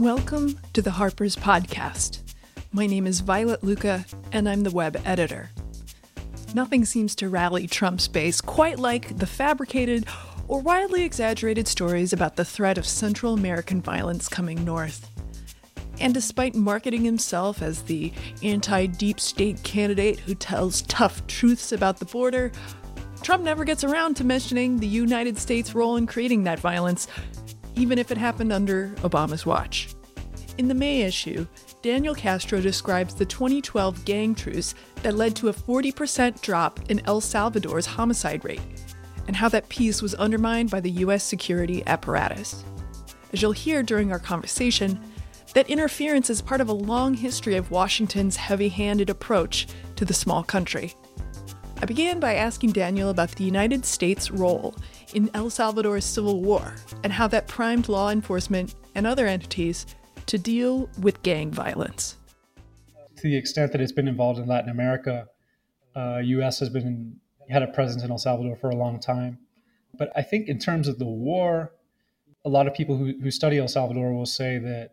Welcome to the Harper's Podcast. My name is Violet Lucca, and I'm the web editor. Nothing seems to rally Trump's base quite like the fabricated or wildly exaggerated stories about the threat of Central American violence coming north. And despite marketing himself as the anti deep state candidate who tells tough truths about the border, Trump never gets around to mentioning the United States' role in creating that violence, even if it happened under Obama's watch. In the May issue, Daniel Castro describes the 2012 gang truce that led to a 40% drop in El Salvador's homicide rate, and how that peace was undermined by the U.S. security apparatus. As you'll hear during our conversation, that interference is part of a long history of Washington's heavy handed approach to the small country. I began by asking Daniel about the United States' role in El Salvador's civil war and how that primed law enforcement and other entities to deal with gang violence. To the extent that it's been involved in Latin America, uh, U.S. has been had a presence in El Salvador for a long time. But I think in terms of the war, a lot of people who, who study El Salvador will say that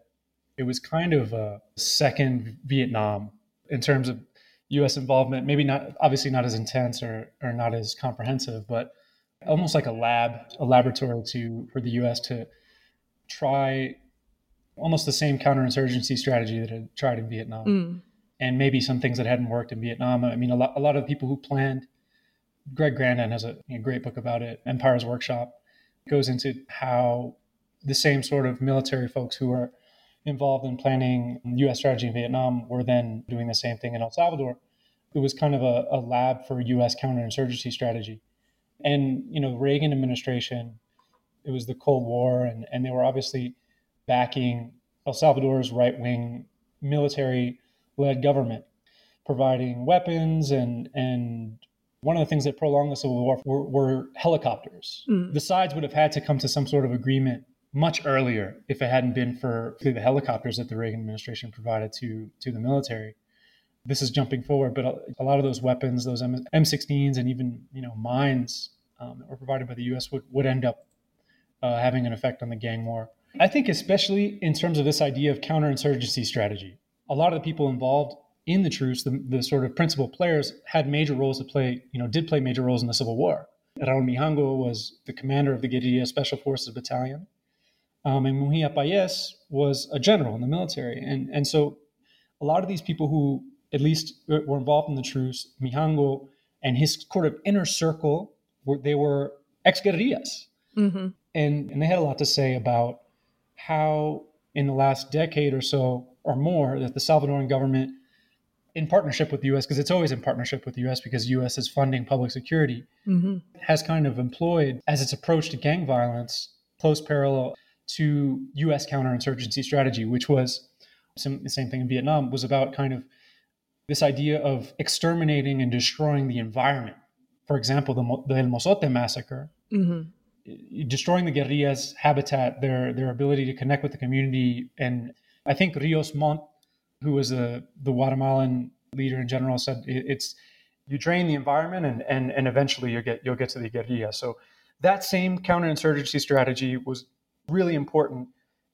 it was kind of a second Vietnam in terms of U.S. involvement. Maybe not, obviously not as intense or, or not as comprehensive, but almost like a lab, a laboratory to for the U.S. to try almost the same counterinsurgency strategy that had tried in Vietnam, mm. and maybe some things that hadn't worked in Vietnam. I mean, a lot, a lot of people who planned. Greg Grandin has a, a great book about it. Empire's Workshop goes into how the same sort of military folks who are involved in planning U.S. strategy in Vietnam were then doing the same thing in El Salvador. It was kind of a, a lab for U.S. counterinsurgency strategy. And, you know, Reagan administration, it was the Cold War, and, and they were obviously backing El Salvador's right wing military led government, providing weapons and, and one of the things that prolonged the Civil War were, were helicopters. Mm. The sides would have had to come to some sort of agreement much earlier if it hadn't been for, for the helicopters that the Reagan administration provided to to the military. This is jumping forward, but a, a lot of those weapons, those M- M16s, and even you know mines um, that were provided by the U.S. would, would end up uh, having an effect on the gang war. I think, especially in terms of this idea of counterinsurgency strategy, a lot of the people involved in the truce, the, the sort of principal players, had major roles to play. You know, did play major roles in the Civil War. Raul Mijango was the commander of the Guerrilla Special Forces Battalion. Um, and Munguía Payés was a general in the military. And, and so a lot of these people who at least were involved in the truce, Mijango and his sort of inner circle, were, they were ex guerrillas. Mm-hmm. And, and they had a lot to say about how, in the last decade or so or more, that the Salvadoran government, in partnership with the U.S., because it's always in partnership with the U.S. because U.S. is funding public security, mm-hmm. has kind of employed as its approach to gang violence close parallel to U.S. counterinsurgency strategy, which was some, the same thing in Vietnam, was about kind of this idea of exterminating and destroying the environment. For example, the, the El Mozote massacre, mm-hmm. destroying the guerrillas' habitat, their their ability to connect with the community, and I think Rios Montt, who was a, the Guatemalan leader in general, said it's you drain the environment and and and eventually you get you'll get to the guerrilla. So that same counterinsurgency strategy was really important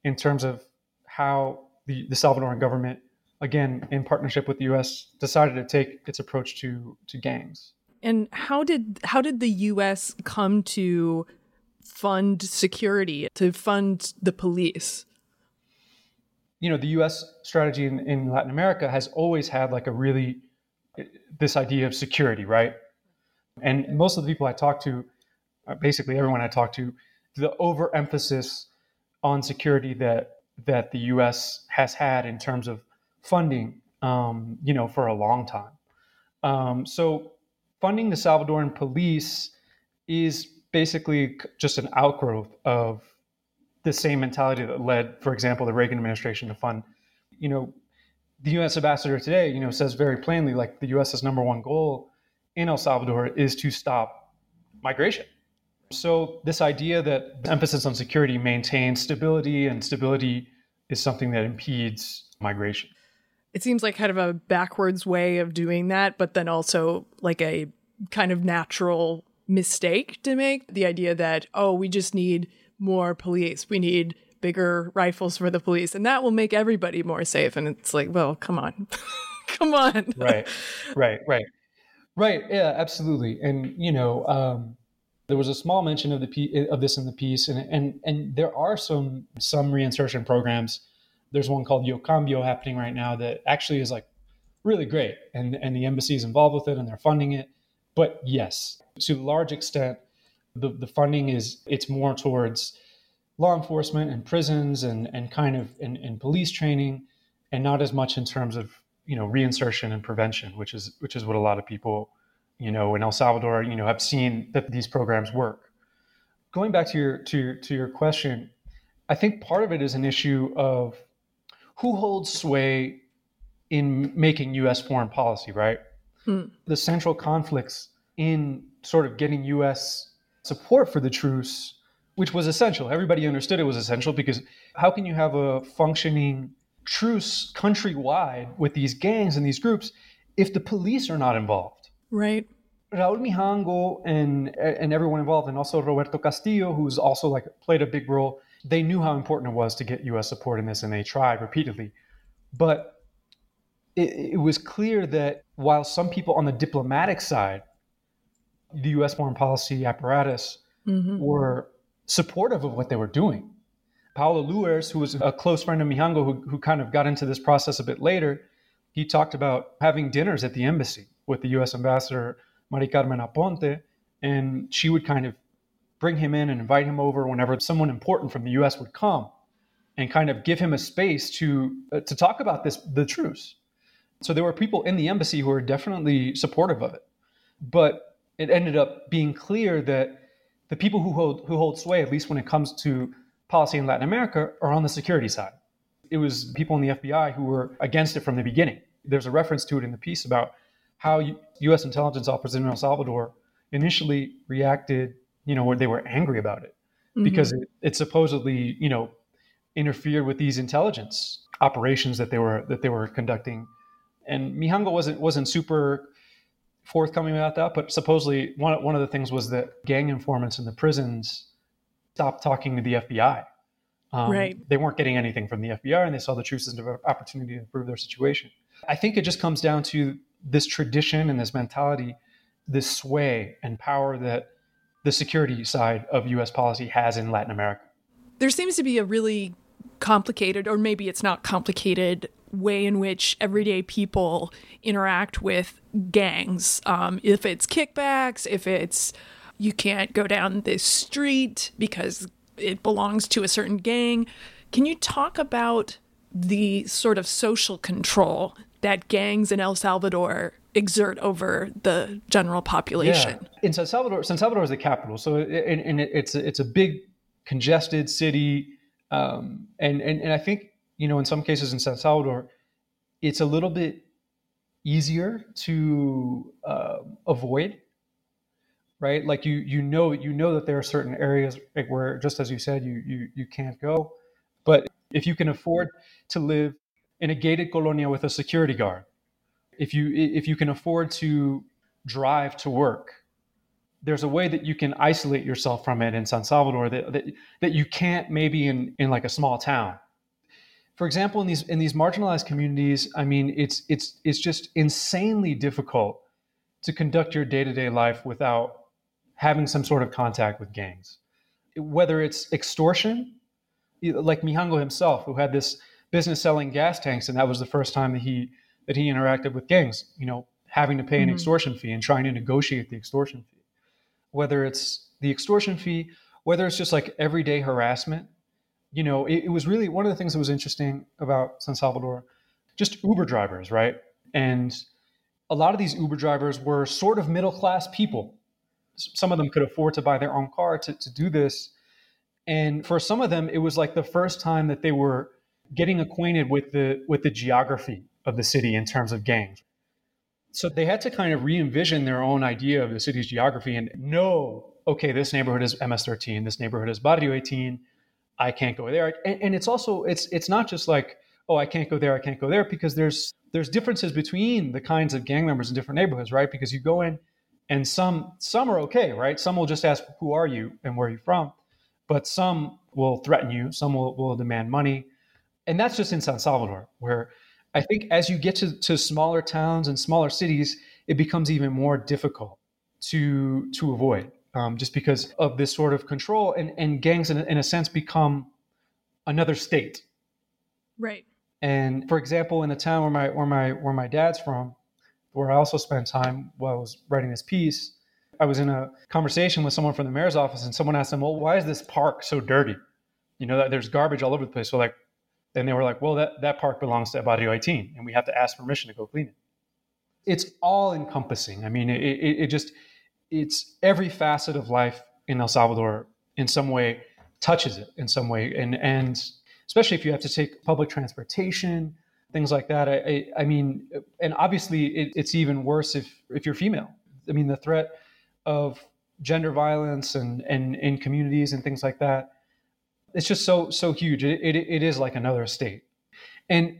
in terms of how the, the Salvadoran government, again, in partnership with the U.S., decided to take its approach to to gangs. And how did how did the U.S. come to fund security to fund the police? You know, the U.S. strategy in, in Latin America has always had like a really this idea of security, right? And most of the people I talk to, uh, basically everyone I talk to, the overemphasis on security that that the U.S. has had in terms of funding, um, you know, for a long time. Um, so, funding the Salvadoran police is basically just an outgrowth of the same mentality that led, for example, the Reagan administration to fund, you know, the U.S. ambassador today, you know, says very plainly, like the U.S.'s number one goal in El Salvador is to stop migration. So, this idea that emphasis on security maintains stability and stability is something that impedes migration. It seems like kind of a backwards way of doing that, but then also like a kind of natural mistake to make. The idea that, oh, we just need more police, we need bigger rifles for the police, and that will make everybody more safe. And it's like, well, come on, come on. right, right, right, right. Yeah, absolutely. And you know, um, there was a small mention of the of this in the piece, and and and there are some some reinsertion programs. There's one called Yo Cambio happening right now that actually is like really great, and and the embassy is involved with it, and they're funding it. But yes, to a large extent, the the funding is it's more towards law enforcement and prisons and and kind of in police training, and not as much in terms of you know reinsertion and prevention, which is which is what a lot of people you know, in El Salvador, you know, have seen that these programs work. Going back to your to your, to your question, I think part of it is an issue of who holds sway in making U.S. foreign policy, right? Hmm. The central conflicts in sort of getting U.S. support for the truce, which was essential. Everybody understood it was essential because how can you have a functioning truce countrywide with these gangs and these groups if the police are not involved? Right. Raul Mijango and and everyone involved, and also Roberto Castillo, who's also like played a big role. They knew how important it was to get U.S. support in this, and they tried repeatedly. But it, it was clear that while some people on the diplomatic side, the U.S. foreign policy apparatus, mm-hmm. were supportive of what they were doing. Paolo Luers, who was a close friend of Mijango, who, who kind of got into this process a bit later, he talked about having dinners at the embassy with the U.S. ambassador Mari Carmen Aponte, and she would kind of bring him in and invite him over whenever someone important from the U.S. would come, and kind of give him a space to uh, to talk about this the truce. So there were people in the embassy who were definitely supportive of it, but it ended up being clear that the people who hold who hold sway, at least when it comes to policy in Latin America, are on the security side. It was people in the FBI who were against it from the beginning. There's a reference to it in the piece about how U.S. intelligence officers in El Salvador initially reacted, you know, where they were angry about it mm-hmm. because it, it supposedly, you know, interfered with these intelligence operations that they were that they were conducting. And Mijango wasn't wasn't super forthcoming about that, but supposedly one one of the things was that gang informants in the prisons stopped talking to the FBI. Um, right. They weren't getting anything from the FBI, and they saw the truce as an opportunity to improve their situation. I think it just comes down to this tradition and this mentality, this sway and power that the security side of US policy has in Latin America. There seems to be a really complicated, or maybe it's not complicated, way in which everyday people interact with gangs. Um, if it's kickbacks, if it's you can't go down this street because it belongs to a certain gang. Can you talk about the sort of social control that gangs in El Salvador exert over the general population. Yeah. In San Salvador, San Salvador is the capital, so it, and, it, it's it's a big, congested city, um, and, and and I think you know in some cases in San Salvador, it's a little bit easier to uh, avoid, right? Like you you know you know that there are certain areas where just as you said you you you can't go, but if you can afford to live in a gated colonia with a security guard, if you if you can afford to drive to work, there's a way that you can isolate yourself from it in San Salvador that that, that you can't maybe in, in like a small town. For example, in these in these marginalized communities, I mean, it's it's it's just insanely difficult to conduct your day-to-day life without having some sort of contact with gangs. Whether it's extortion, like Mijango himself, who had this business selling gas tanks, and that was the first time that he that he interacted with gangs. You know, having to pay an mm-hmm. extortion fee and trying to negotiate the extortion fee. Whether it's the extortion fee, whether it's just like everyday harassment, you know, it, it was really one of the things that was interesting about San Salvador, just Uber drivers, right? And a lot of these Uber drivers were sort of middle class people. Some of them could afford to buy their own car to, to do this. And for some of them, it was like the first time that they were getting acquainted with the with the geography of the city in terms of gangs. So they had to kind of re-envision their own idea of the city's geography and know, okay, this neighborhood is MS13, this neighborhood is Barrio 18. I can't go there. And, and it's also it's it's not just like, oh, I can't go there, I can't go there, because there's there's differences between the kinds of gang members in different neighborhoods, right? Because you go in and some some are okay, right? Some will just ask, who are you and where are you from? But some will threaten you, some will, will demand money. And that's just in San Salvador, where I think as you get to, to smaller towns and smaller cities, it becomes even more difficult to to avoid um, just because of this sort of control and, and gangs in, in a sense become another state. Right. And for example in the town where my where my where my dad's from where i also spent time while i was writing this piece i was in a conversation with someone from the mayor's office and someone asked them well why is this park so dirty? You know there's garbage all over the place. So like and they were like well that, that park belongs to barrio 18 and we have to ask permission to go clean it it's all encompassing i mean it, it, it just it's every facet of life in El Salvador in some way touches it in some way, and and especially if you have to take public transportation, things like that. I, I, I mean, and obviously it, it's even worse if if you're female. I mean, the threat of gender violence and and in communities and things like that. It's just so so huge. It, it, it is like another state. And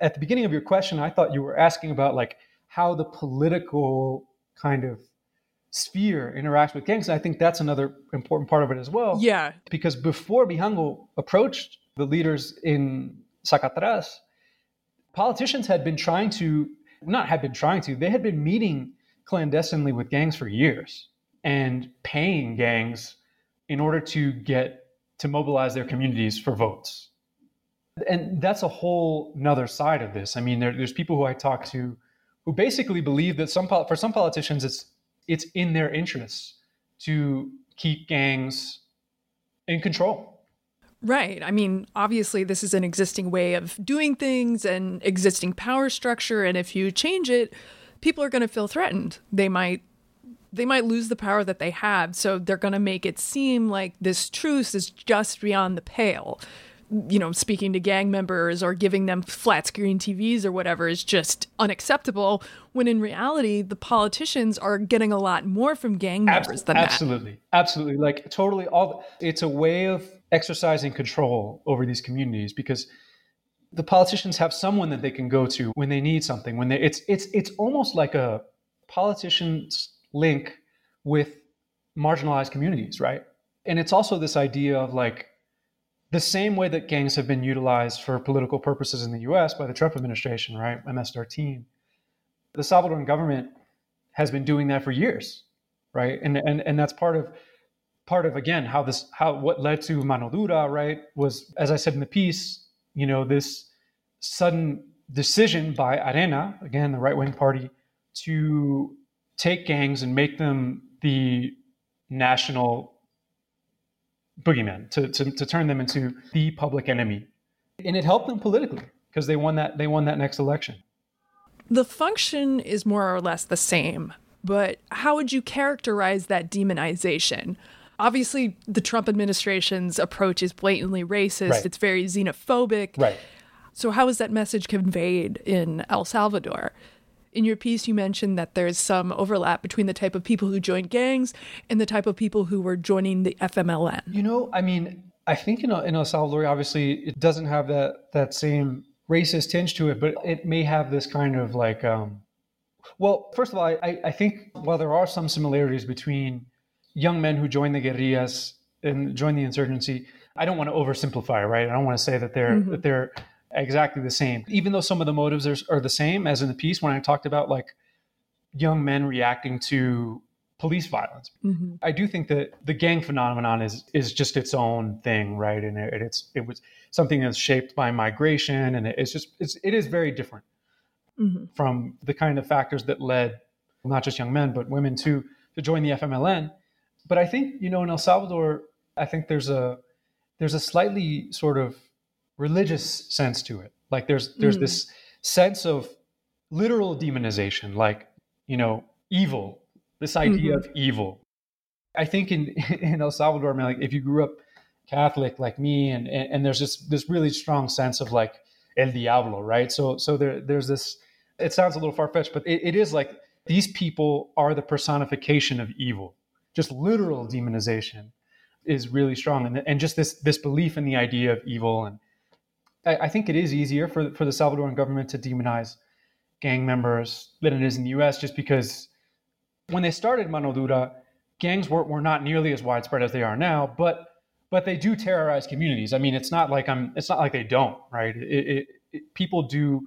at the beginning of your question, I thought you were asking about like how the political kind of sphere interacts with gangs. And I think that's another important part of it as well. Yeah. Because before Mijango approached the leaders in Zacatraz, politicians had been trying to, not had been trying to, they had been meeting clandestinely with gangs for years and paying gangs in order to get to mobilize their communities for votes. And that's a whole nother side of this. I mean, there, there's people who I talk to who basically believe that some for some politicians it's it's in their interests to keep gangs in control. Right. I mean, obviously, this is an existing way of doing things and existing power structure. And if you change it, people are going to feel threatened. They might they might lose the power that they have so they're going to make it seem like this truce is just beyond the pale you know, speaking to gang members or giving them flat screen TVs or whatever is just unacceptable. When in reality, the politicians are getting a lot more from gang members than absolutely. that. Absolutely, absolutely. Like totally. All it's a way of exercising control over these communities because the politicians have someone that they can go to when they need something. When they, it's it's it's almost like a politician's link with marginalized communities, right? And it's also this idea of like the same way that gangs have been utilized for political purposes in the US by the Trump administration, right? MS 13. The Salvadoran government has been doing that for years, right? And, and, and that's part of part of again how this how what led to mano dura right was as i said in the piece you know this sudden decision by arena again the right-wing party to take gangs and make them the national boogeyman to, to, to turn them into the public enemy. And it helped them politically because they won that they won that next election. The function is more or less the same, but how would you characterize that demonization? Obviously, the Trump administration's approach is blatantly racist. Right. It's very xenophobic. Right. So how is that message conveyed in El Salvador? In your piece, you mentioned that there's some overlap between the type of people who joined gangs and the type of people who were joining the FMLN. You know, I mean, I think in, in El Salvador, obviously, it doesn't have that that same racist tinge to it, but it may have this kind of like, um, well, first of all, I, I think while there are some similarities between young men who join the guerrillas and join the insurgency, I don't want to oversimplify, right? I don't want to say that they're mm-hmm. that they're exactly the same, even though some of the motives are, are the same as in the piece when I talked about like young men reacting to police violence. Mm-hmm. I do think that the gang phenomenon is is just its own thing, right? And it, it's it was something that's shaped by migration, and it's just it's it is very different mm-hmm. from the kind of factors that led not just young men but women to to join the FMLN. But I think you know in El Salvador, I think there's a there's a slightly sort of religious sense to it. Like there's there's mm. this sense of literal demonization, like you know, evil. This idea mm-hmm. of evil. I think in in El Salvador, I mean, like if you grew up Catholic like me, and, and and there's just this really strong sense of like el diablo, right? So so there there's this. It sounds a little far fetched, but it, it is like these people are the personification of evil, just literal demonization is really strong, and and just this this belief in the idea of evil and I, I think it is easier for for the Salvadoran government to demonize gang members than it is in the U.S. Just because when they started Mano Dura, gangs were, were not nearly as widespread as they are now, but but they do terrorize communities. I mean, it's not like I'm. It's not like they don't, right? It, it, it, people do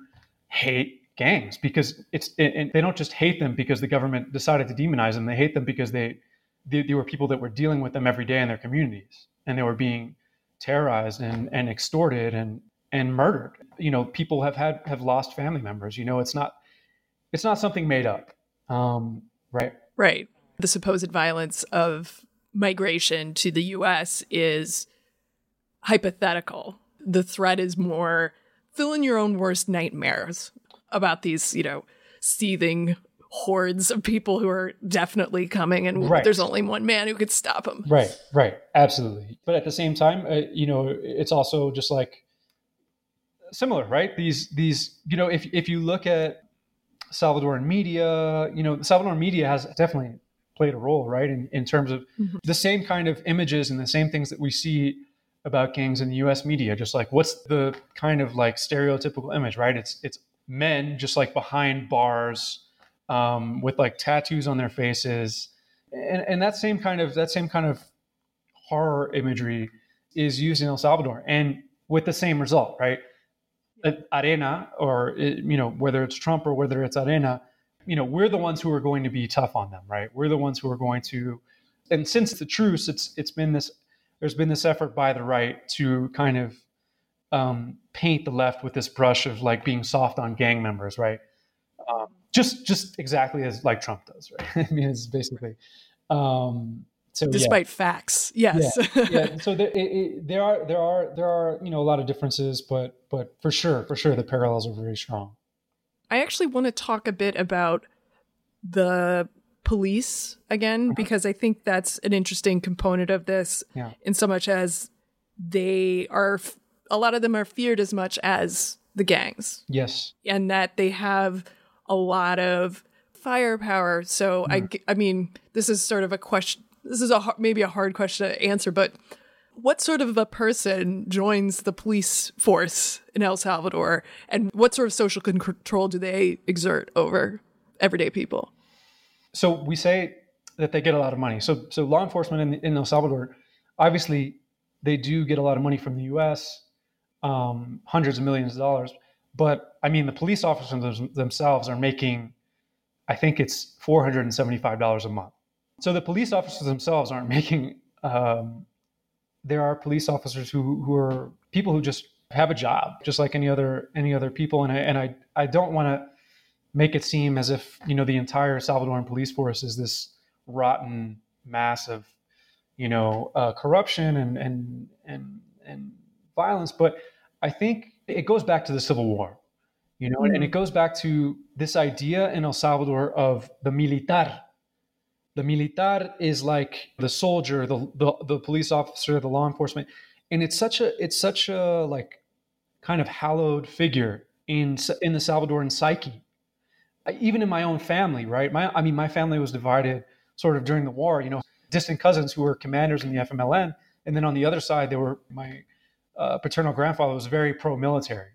hate gangs because it's and they don't just hate them because the government decided to demonize them. They hate them because they, they, they were people that were dealing with them every day in their communities, and they were being terrorized and, and extorted and and murdered. You know, people have had have lost family members. You know, it's not it's not something made up, um, right? Right. The supposed violence of migration to the U.S. is hypothetical. The threat is more fill in your own worst nightmares about these, you know, seething hordes of people who are definitely coming and right. there's only one man who could stop them. Right, right. Absolutely. But at the same time, uh, you know, it's also just like similar, right? These these, you know, if if you look at Salvadoran media, you know, Salvadoran media has definitely played a role, right? In in terms of mm-hmm. the same kind of images and the same things that we see about gangs in the US media, just like what's the kind of like stereotypical image, right? It's it's men just like behind bars um, with like tattoos on their faces, and, and that same kind of that same kind of horror imagery is used in El Salvador, and with the same result, right? Arena, or you know whether it's Trump or whether it's Arena, you know we're the ones who are going to be tough on them, right? We're the ones who are going to, and since the truce, it's it's been this there's been this effort by the right to kind of um, paint the left with this brush of like being soft on gang members, right? Um, just just exactly as like Trump does, right? I mean, it's basically. Um, so, Despite yeah. facts, yes. Yeah, yeah. So there, it, it, there are there are there are you know a lot of differences, but but for sure, for sure, the parallels are very strong. I actually want to talk a bit about the police again uh-huh. because I think that's an interesting component of this. Yeah. In so much as they are a lot of them are feared as much as the gangs. Yes. And that they have a lot of firepower. So mm. I, hmm. I mean, this is sort of a question. This is a maybe a hard question to answer, but what sort of a person joins the police force in El Salvador, and what sort of social control do they exert over everyday people? So we say that they get a lot of money. So so law enforcement in, in El Salvador, obviously, they do get a lot of money from the U.S um, hundreds of millions of dollars. But I mean, the police officers themselves are making, I think it's four hundred and seventy-five dollars a month. So the police officers themselves aren't making. Um, there are police officers who who are people who just have a job, just like any other any other people. And I and I I don't want to make it seem as if you know the entire Salvadoran police force is this rotten mass of you know uh, corruption and and and and violence, but I think it goes back to the Civil War, you know, mm-hmm. and it goes back to this idea in El Salvador of the militar. The militar is like the soldier, the, the, the police officer, the law enforcement, and it's such a it's such a like kind of hallowed figure in in the Salvadoran psyche. Even in my own family, right? My I mean, my family was divided sort of during the war. You know, distant cousins who were commanders in the FMLN, and then on the other side, there were my uh, paternal grandfather was very pro-military,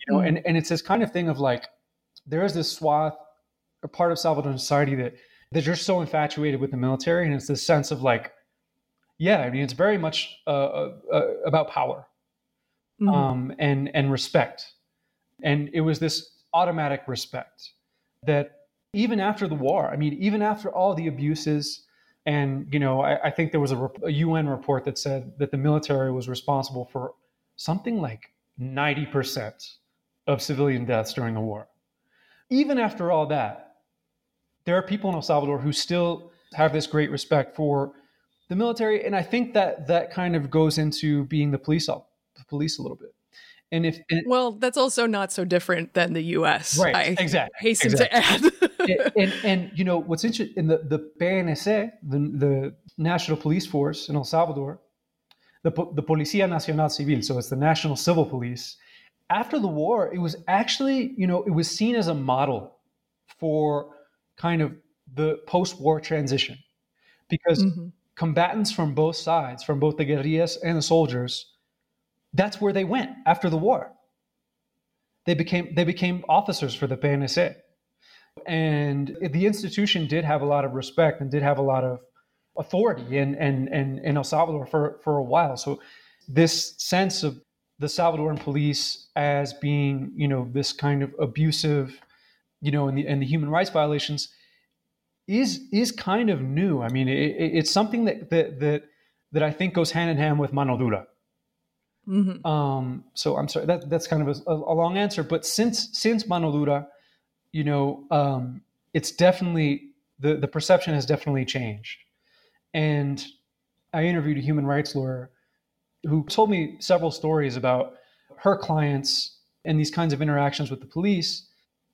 you know, mm and, and it's this kind of thing of like, there is this swath or part of Salvadoran society that that you're so infatuated with the military, and it's this sense of like, yeah, I mean, it's very much uh, uh, uh about power, mm um, and and respect, and it was this automatic respect that even after the war, I mean, even after all the abuses and you know, I, I think there was a, a, UN report that said that the military was responsible for something like 90% of civilian deaths during the war. Even after all that, there are people in El Salvador who still have this great respect for the military, and I think that that kind of goes into being the police, the police a little bit. And if and, well, that's also not so different than the U.S. Right. I exactly. Hasten exactly. to add. and, and, and you know what's interesting in the the PNC, the the National Police Force in El Salvador, the the Policía Nacional Civil, so it's the National Civil Police. After the war, it was actually you know it was seen as a model for kind of the post-war transition because mm-hmm. combatants from both sides, from both the guerrillas and the soldiers that's where they went after the war. They became they became officers for the PNC. And the institution did have a lot of respect and did have a lot of authority in, in, in, in El Salvador for, for a while. So this sense of the Salvadoran police as being, you know, this kind of abusive, you know, and the, and the human rights violations is is kind of new. I mean, it, it's something that, that that that I think goes hand in hand with mano dura. Mm-hmm. Um, so I'm sorry that that's kind of a, a, long answer, but since since mano dura, you know, um, it's definitely the the perception has definitely changed. And I interviewed a human rights lawyer who told me several stories about her clients and these kinds of interactions with the police.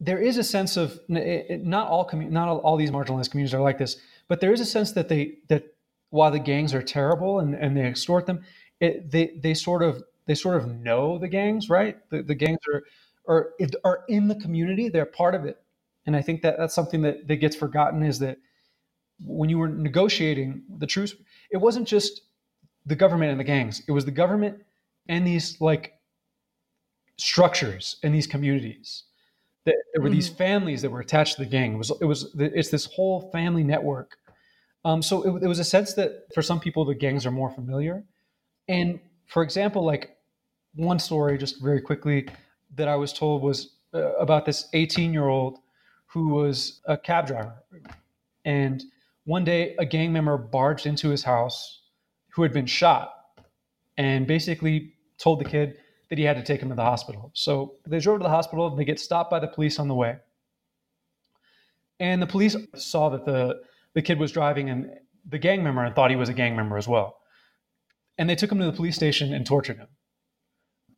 There is a sense of not all commu- not all, all these marginalized communities are like this, but there is a sense that they that while the gangs are terrible and, and they extort them, it, they they sort of they sort of know the gangs, right? The, the gangs are are are in the community; they're part of it, and I think that that's something that that gets forgotten is that when you were negotiating the truce, it wasn't just the government and the gangs; it was the government and these like structures in these communities. That there were mm-hmm. these families that were attached to the gang. It was it was it's this whole family network. Um, so it, it was a sense that for some people the gangs are more familiar, and for example, like one story, just very quickly, that I was told was uh, about this 18 year old who was a cab driver. And one day, a gang member barged into his house who had been shot and basically told the kid that he had to take him to the hospital. So they drove to the hospital. and They get stopped by the police on the way. And the police saw that the, the kid was driving and the gang member and thought he was a gang member as well. And they took him to the police station and tortured him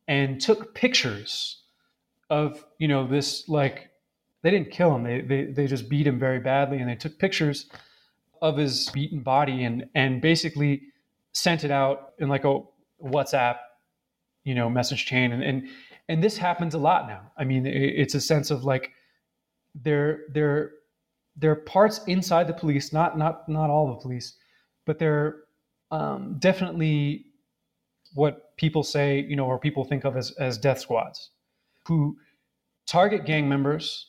and took pictures of, you know, this like, they didn't kill him. They, they, they just beat him very badly. And they took pictures of his beaten body and, and basically sent it out in like a WhatsApp, you know, message chain. And, and, and this happens a lot now. I mean, it's a sense of like, there, there, there are parts inside the police, not, not, not all the police, but there um, definitely what people say, you know, or people think of as, as death squads, who target gang members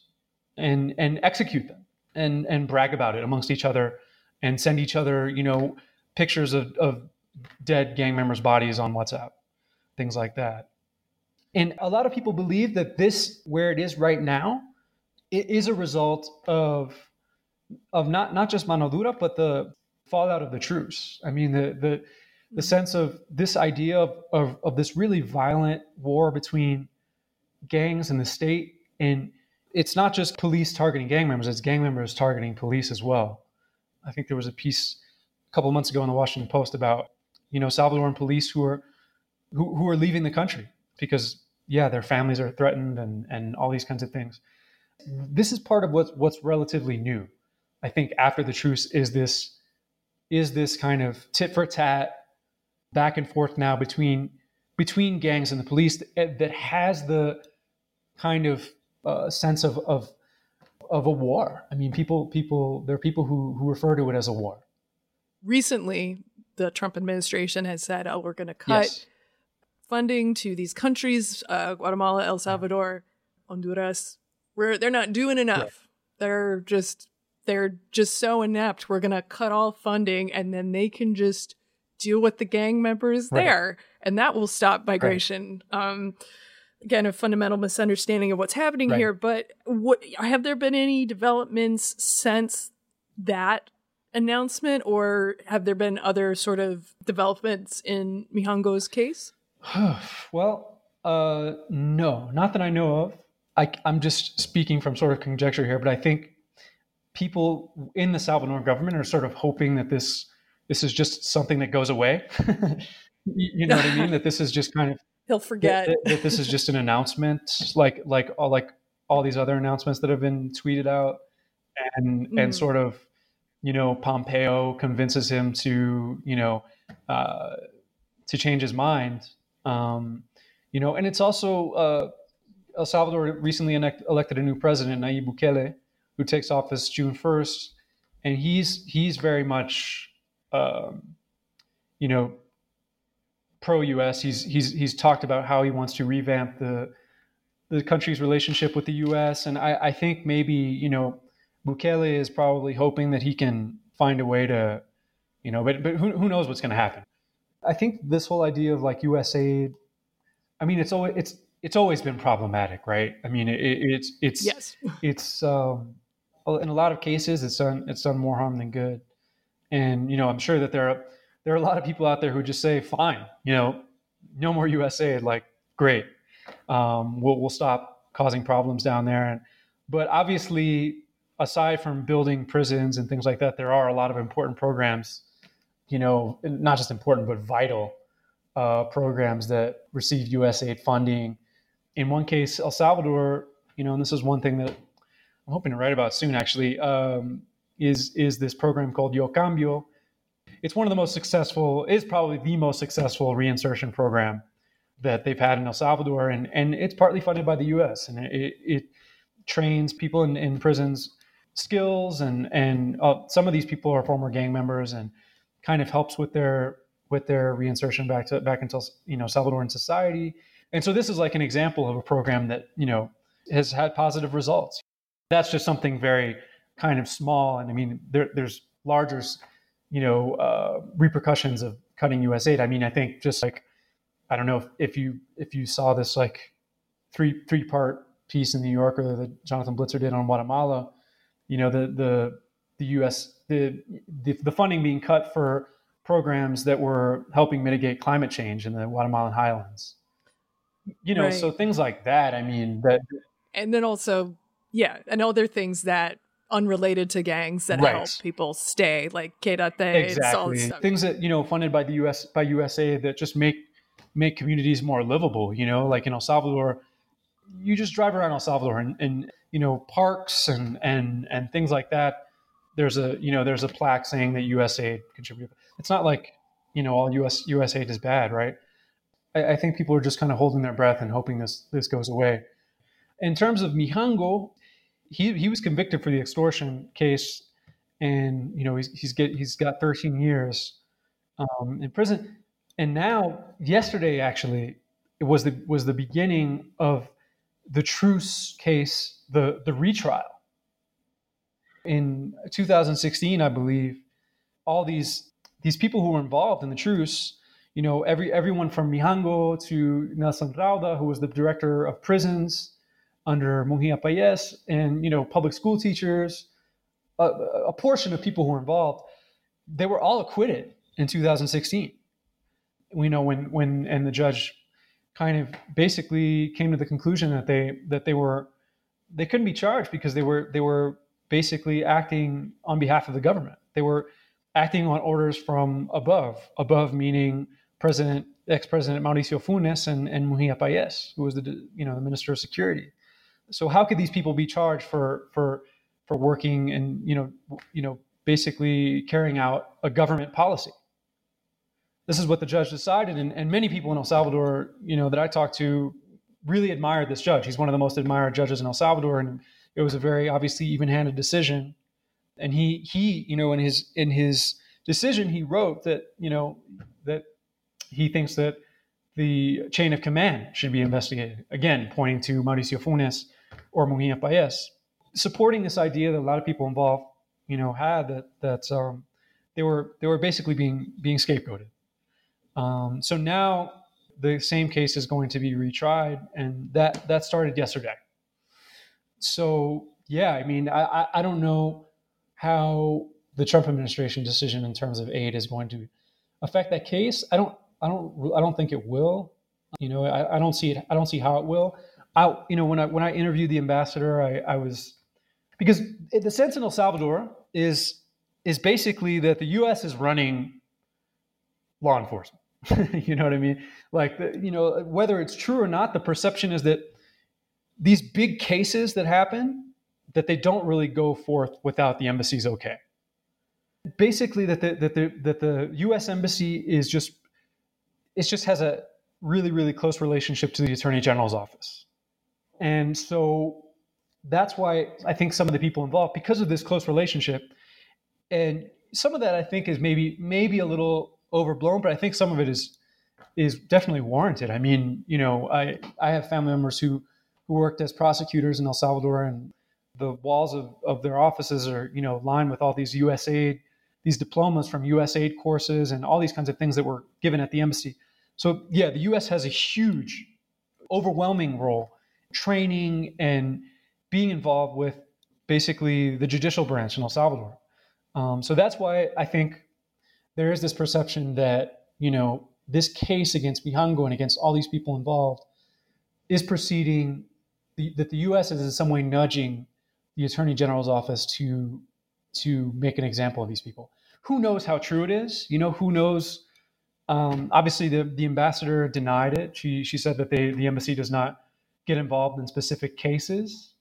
and and execute them and and brag about it amongst each other and send each other, you know, pictures of, of dead gang members' bodies on WhatsApp, things like that. And a lot of people believe that this, where it is right now, it is a result of of not not just mano dura, but the fallout of the truce. I mean, the the the mm-hmm. sense of this idea of, of, of this really violent war between gangs and the state, and it's not just police targeting gang members; it's gang members targeting police as well. I think there was a piece a couple months ago in the Washington Post about you know Salvadoran police who are who, who are leaving the country because yeah, their families are threatened and and all these kinds of things. This is part of what's what's relatively new. I think after the truce is this is this kind of tit for tat back and forth now between between gangs and the police that, that has the kind of uh, sense of, of of a war. I mean, people people there are people who who refer to it as a war. Recently, the Trump administration has said, "Oh, we're going to cut yes. Funding to these countries: uh, Guatemala, El Salvador, Honduras. Where they're not doing enough. Yeah. They're just they're just so inept. We're going to cut all funding and then they can just deal with the gang members right. there and that will stop migration. Right. Um, again, a fundamental misunderstanding of what's happening right. here, but what have there been any developments since that announcement or have there been other sort of developments in Mijango's case? well, uh, no, not that I know of. I, I'm just speaking from sort of conjecture here, but I think people in the Salvadoran government are sort of hoping that this this is just something that goes away. you know what I mean? That this is just kind of he'll forget that, that, this is just an announcement, like like all like all these other announcements that have been tweeted out, and mm. and sort of you know Pompeo convinces him to you know uh, to change his mind. Um, you know, and it's also uh, El Salvador recently elect, elected a new president, Nayib Bukele, who takes office June 1st, and he's he's very much, um, you know, pro U.S. He's he's he's talked about how he wants to revamp the the country's relationship with the U.S. And I, I think maybe you know, Bukele is probably hoping that he can find a way to you know, but but who who knows what's going to happen? I think this whole idea of like USAID, I mean, it's always it's it's always been problematic, right? I mean, it, it's it's yes, it's um, in a lot of cases it's done it's done more harm than good, and you know, I'm sure that there are there are a lot of people out there who just say, fine, you know, no more USAID, like great, um, we'll we'll stop causing problems down there, and but obviously, aside from building prisons and things like that, there are a lot of important programs you know, not just important, but vital uh, programs that received USAID funding. In one case, El Salvador, you know, and this is one thing that I'm hoping to write about soon, actually, um, is is this program called Yo Cambio. It's one of the most successful, is probably the most successful reinsertion program that they've had in El Salvador, and and it's partly funded by the U.S. and it, it trains people in, in prisons skills, and and uh, some of these people are former gang members, and kind of helps with their with their reinsertion back to back into you know Salvadoran society. And so this is like an example of a program that you know has had positive results. That's just something very kind of small, and I mean there, there's larger you know uh, repercussions of cutting USAID. I mean I think just like I don't know if, if you if you saw this like three three part piece in New Yorker that Jonathan Blitzer did on Guatemala. You know the the the U.S. The, the, the funding being cut for programs that were helping mitigate climate change in the Guatemalan highlands. You know, right. so things like that. I mean, that. And then also, yeah, and other things that unrelated to gangs that right. help people stay, like Quédate. Exactly. Things that you know funded by the U.S. by USA that just make make communities more livable. You know, like in El Salvador, you just drive around El Salvador and, and you know parks and and and things like that there's a you know there's a plaque saying that USAID contributed. It's not like you know all US USAID is bad, right? I, I think people are just kind of holding their breath and hoping this this goes away. In terms of Mijango, he he was convicted for the extortion case, and you know he's he's get he's got 13 years um, in prison, and now yesterday actually it was the was the beginning of the Truce case, the the retrial in 2016, I believe, all these these people who were involved in the truce, you know, every everyone from Mijango to Nelson Rauda, who was the director of prisons under Munguía Payés, and you know, public school teachers, a, a portion of people who were involved, they were all acquitted in 2016. We know when when and the judge kind of basically came to the conclusion that they that they were they couldn't be charged because they were they were basically acting on behalf of the government. They were acting on orders from above, above meaning President, ex-president Mauricio Funes and, and Munguía Payés, who was the you know the minister of security. So how could these people be charged for for for working and you know you know basically carrying out a government policy? This is what the judge decided, and, and many people in El Salvador, you know, that I talked to, really admired this judge. He's one of the most admired judges in El Salvador, and it was a very obviously even-handed decision. And he he you know in his in his decision he wrote that you know that he thinks that the chain of command should be investigated. Again, pointing to Mauricio Funes or Munguía Payés, supporting this idea that a lot of people involved, you know, had that that um, they were they were basically being being scapegoated. Um, so now the same case is going to be retried, and that that started yesterday so yeah, I mean, I, I don't know how the Trump administration decision in terms of aid is going to affect that case. I don't, I don't, I don't think it will. You know, I, I don't see it. I don't see how it will. I, you know, when I when I interviewed the ambassador, I, I was because the sense in El Salvador is is basically that the U.S. is running law enforcement. you know what I mean? Like, you know, whether it's true or not, the perception is that these big cases that happen that they don't really go forth without the embassy's okay. Basically, that the that the that the U.S. embassy is just it just has a really really close relationship to the attorney general's office, and so that's why I think some of the people involved because of this close relationship, and some of that I think is maybe maybe a little overblown, but I think some of it is is definitely warranted. I mean, you know, I I have family members who who worked as prosecutors in El Salvador, and the walls of, of their offices are, you know, lined with all these USAID, these diplomas from U.S. aid courses and all these kinds of things that were given at the embassy. So yeah, the U.S. has a huge, overwhelming role training and being involved with basically the judicial branch in El Salvador. Um, so that's why I think there is this perception that you know this case against Mijango and against all these people involved is proceeding the, that the U.S. is in some way nudging the Attorney General's office to to make an example of these people. Who knows how true it is? You know, who knows? Um, obviously, the the ambassador denied it. She she said that they the embassy does not get involved in specific cases.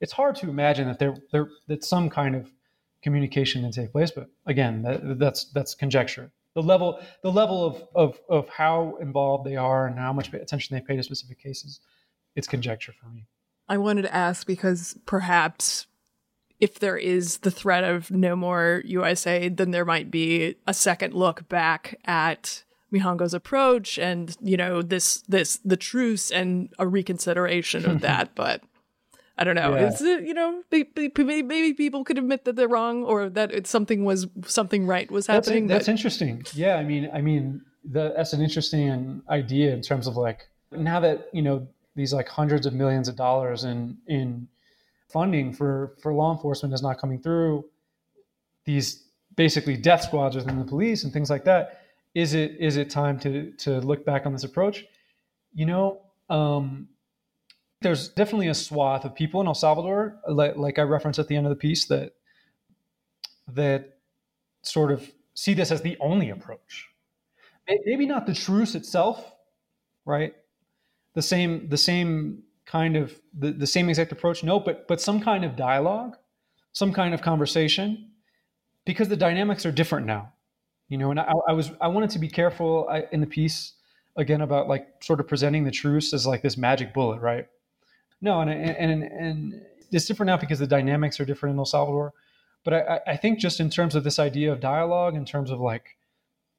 It's hard to imagine that there there that some kind of communication can take place, but again, that, that's that's conjecture. The level the level of, of of how involved they are and how much attention they pay to specific cases, it's conjecture for me. I wanted to ask because perhaps if there is the threat of no more USA, then there might be a second look back at Mijango's approach and you know this this the truce and a reconsideration of that. But I don't know. Yeah. Is it you know maybe, maybe, people could admit that they're wrong or that it's something was something right was happening. That's, that's interesting. Yeah, I mean, I mean the, that's an interesting idea in terms of like now that you know these like hundreds of millions of dollars in in funding for for law enforcement is not coming through these basically death squads within the police and things like that is it is it time to to look back on this approach? You know um, there's definitely a swath of people in el salvador like, like i referenced at the end of the piece that that sort of see this as the only approach. Maybe not the truce itself right the same the same kind of the, the same exact approach. No but but some kind of dialogue some kind of conversation because the dynamics are different now. You know and i, I was i wanted to be careful I, in the piece again about like sort of presenting the truce as like this magic bullet right? No and and and, and it's different now because the dynamics are different in el salvador. But I, I think just in terms of this idea of dialogue in terms of like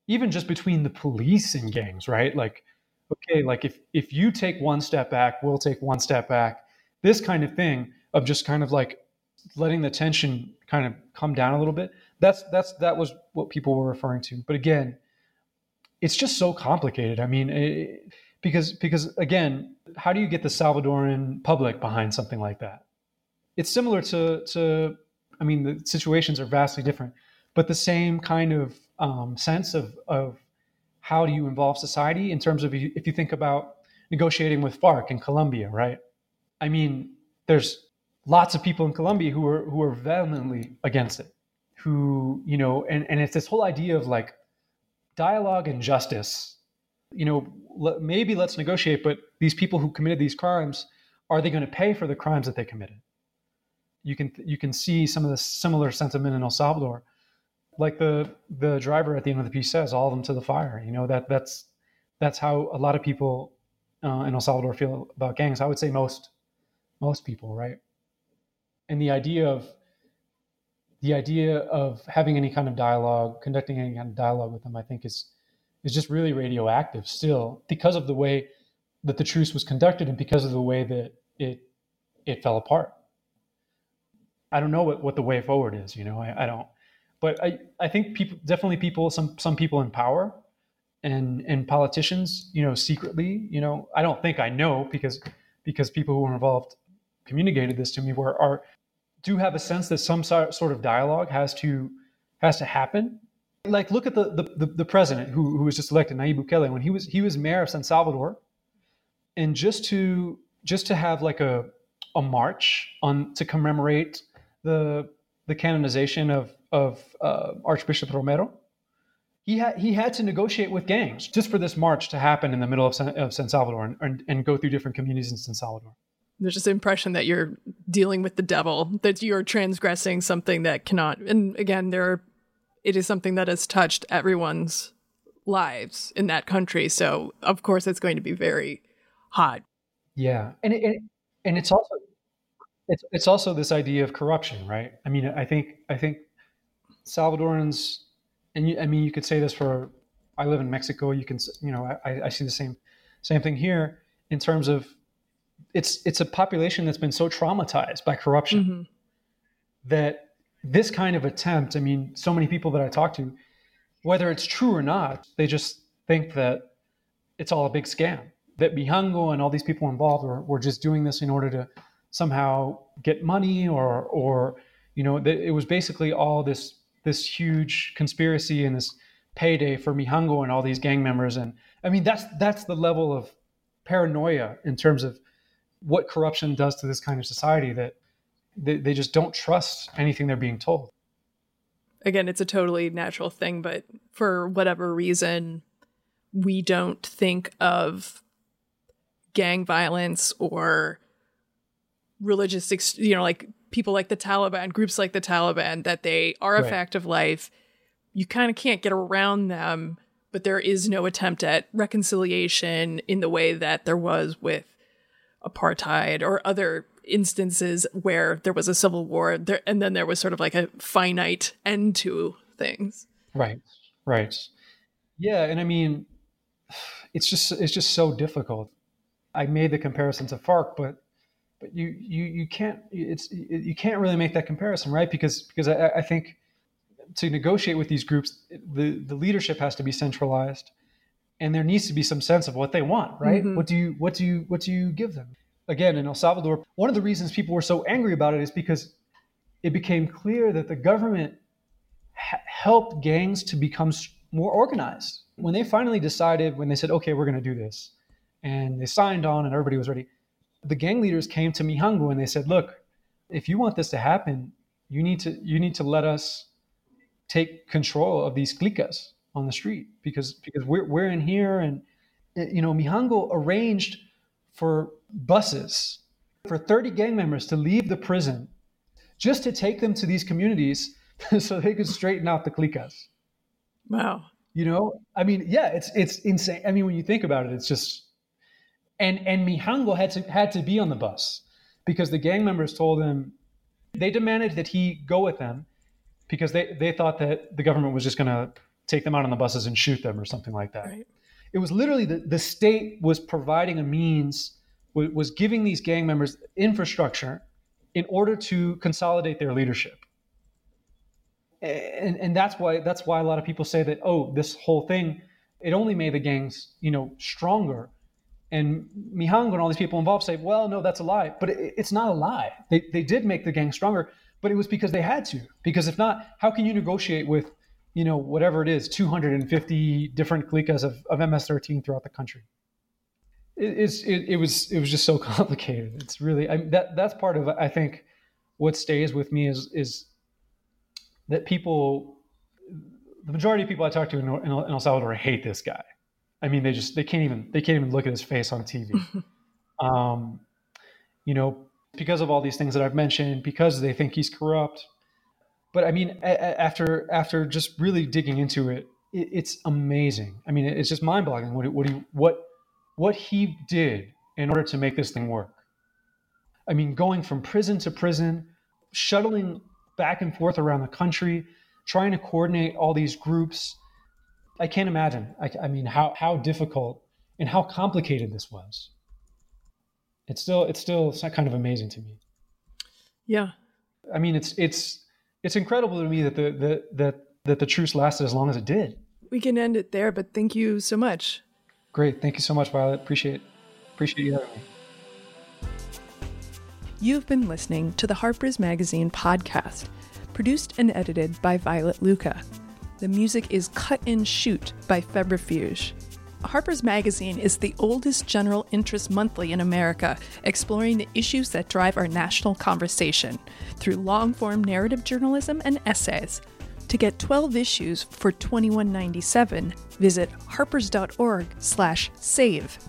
even just between the police and gangs right? Like okay, like if if you take one step back, we'll take one step back. This kind of thing of just kind of like letting the tension kind of come down a little bit. That's that's that was what people were referring to. But again, it's just so complicated. I mean, it, because because again, how do you get the Salvadoran public behind something like that? It's similar to to I mean, the situations are vastly different, but the same kind of um, sense of of how do you involve society in terms of if you think about negotiating with FARC in Colombia, right? I mean, there's lots of people in Colombia who are who are vehemently against it, who you know, and and it's this whole idea of like dialogue and justice. You know, maybe let's negotiate, but these people who committed these crimes are they going to pay for the crimes that they committed? You can you can see some of the similar sentiment in El Salvador like the the driver at the end of the piece says, all of them to the fire. You know that that's that's how a lot of people uh, in El Salvador feel about gangs. I would say most most people, right? And the idea of the idea of having any kind of dialogue, conducting any kind of dialogue with them, I think is is just really radioactive still because of the way that the truce was conducted and because of the way that it it fell apart. I don't know what, what the way forward is, you know, I, I don't but I, I think people definitely people some some people in power and and politicians you know secretly you know I don't think I know because because people who were involved communicated this to me where are do have a sense that some sort of dialogue has to has to happen. Like look at the the, the president who, who was just elected Nayib Bukele when he was he was mayor of San Salvador. And just to just to have like a a march on to commemorate the the canonization of of uh, Archbishop Romero, he had he had to negotiate with gangs just for this march to happen in the middle of San, of San Salvador and, and, and go through different communities in San Salvador. There's this impression that you're dealing with the devil, that you're transgressing something that cannot. And again, there, are, it is something that has touched everyone's lives in that country. So of course, it's going to be very hot. Yeah, and it, and it's also it's it's also this idea of corruption, right? I mean, I think I think Salvadorans, and you, I mean, you could say this for. I live in Mexico. You can, you know, I, I see the same same thing here in terms of it's it's a population that's been so traumatized by corruption mm-hmm. that this kind of attempt, I mean, so many people that I talk to, whether it's true or not, they just think that it's all a big scam. That Mijango and all these people involved were, were just doing this in order to somehow get money or or you know it was basically all this this huge conspiracy and this payday for Mijango and all these gang members. And I mean that's that's the level of paranoia in terms of what corruption does to this kind of society that they, they just don't trust anything they're being told. Again it's a totally natural thing but for whatever reason we don't think of gang violence or religious ex- you know like people like the Taliban groups like the Taliban that they are a right. fact of life. You kind of can't get around them but there is no attempt at reconciliation in the way that there was with apartheid or other instances where there was a civil war. There and then there was sort of like a finite end to things. Right right. Yeah and i mean it's just it's just so difficult. I made the comparison to farc but but you you you can't it's you can't really make that comparison right because because i, I think to negotiate with these groups the the leadership has to be centralized and there needs to be some sense of what they want right mm-hmm. what do you what do you what do you give them again in El Salvador, one of the reasons people were so angry about it is because it became clear that the government ha- helped gangs to become more organized. When they finally decided, when they said, okay, we're going to do this, and they signed on and everybody was ready, the gang leaders came to Mijango and they said, look, if you want this to happen, you need to you need to let us take control of these clicas on the street because because we're, we're in here and eh, you know Mijango arranged for buses for 30 gang members to leave the prison just to take them to these communities so they could straighten out the clicas. Wow. You know, I mean, yeah, it's it's insane. I mean, when you think about it, it's just and and Mijango had to had to be on the bus because the gang members told him they demanded that he go with them because they, they thought that the government was just going to take them out on the buses and shoot them or something like that. Right. It was literally the, the state was providing a means, was, was giving these gang members infrastructure in order to consolidate their leadership. And, and that's why that's why a lot of people say that oh this whole thing it only made the gangs you know stronger and Mijango and all these people involved say well no that's a lie but it, it's not a lie they, they did make the gang stronger but it was because they had to because if not how can you negotiate with you know, whatever it is, 250 different clicas of, of MS-13 throughout the country. It, it's, it, it, was it was just so complicated. It's really I that that's part of I think what stays with me is is that people, the majority of people I talk to in, in El Salvador hate this guy. I mean, they just they can't even they can't even look at his face on TV. um, you know, because of all these things that I've mentioned, because they think he's corrupt, but I mean, a- after after just really digging into it, it it's amazing. I mean, it's just mind-boggling what what he what what he did in order to make this thing work. I mean, going from prison to prison, shuttling back and forth around the country, trying to coordinate all these groups. I can't imagine. I, I mean, how how difficult and how complicated this was. It's still it's still kind of amazing to me. Yeah. I mean, it's it's it's incredible to me that the, the that that the truce lasted as long as it did. We can end it there, but thank you so much. Great, thank you so much, Violet. Appreciate appreciate you having me. You've been listening to the Harper's Magazine podcast, produced and edited by Violet Lucca. The music is Cut and Shoot by Febrifuge. Harper's Magazine is the oldest general interest monthly in America, exploring the issues that drive our national conversation through long form narrative journalism and essays. To get 12 issues for $21.97, visit harpers.org/save.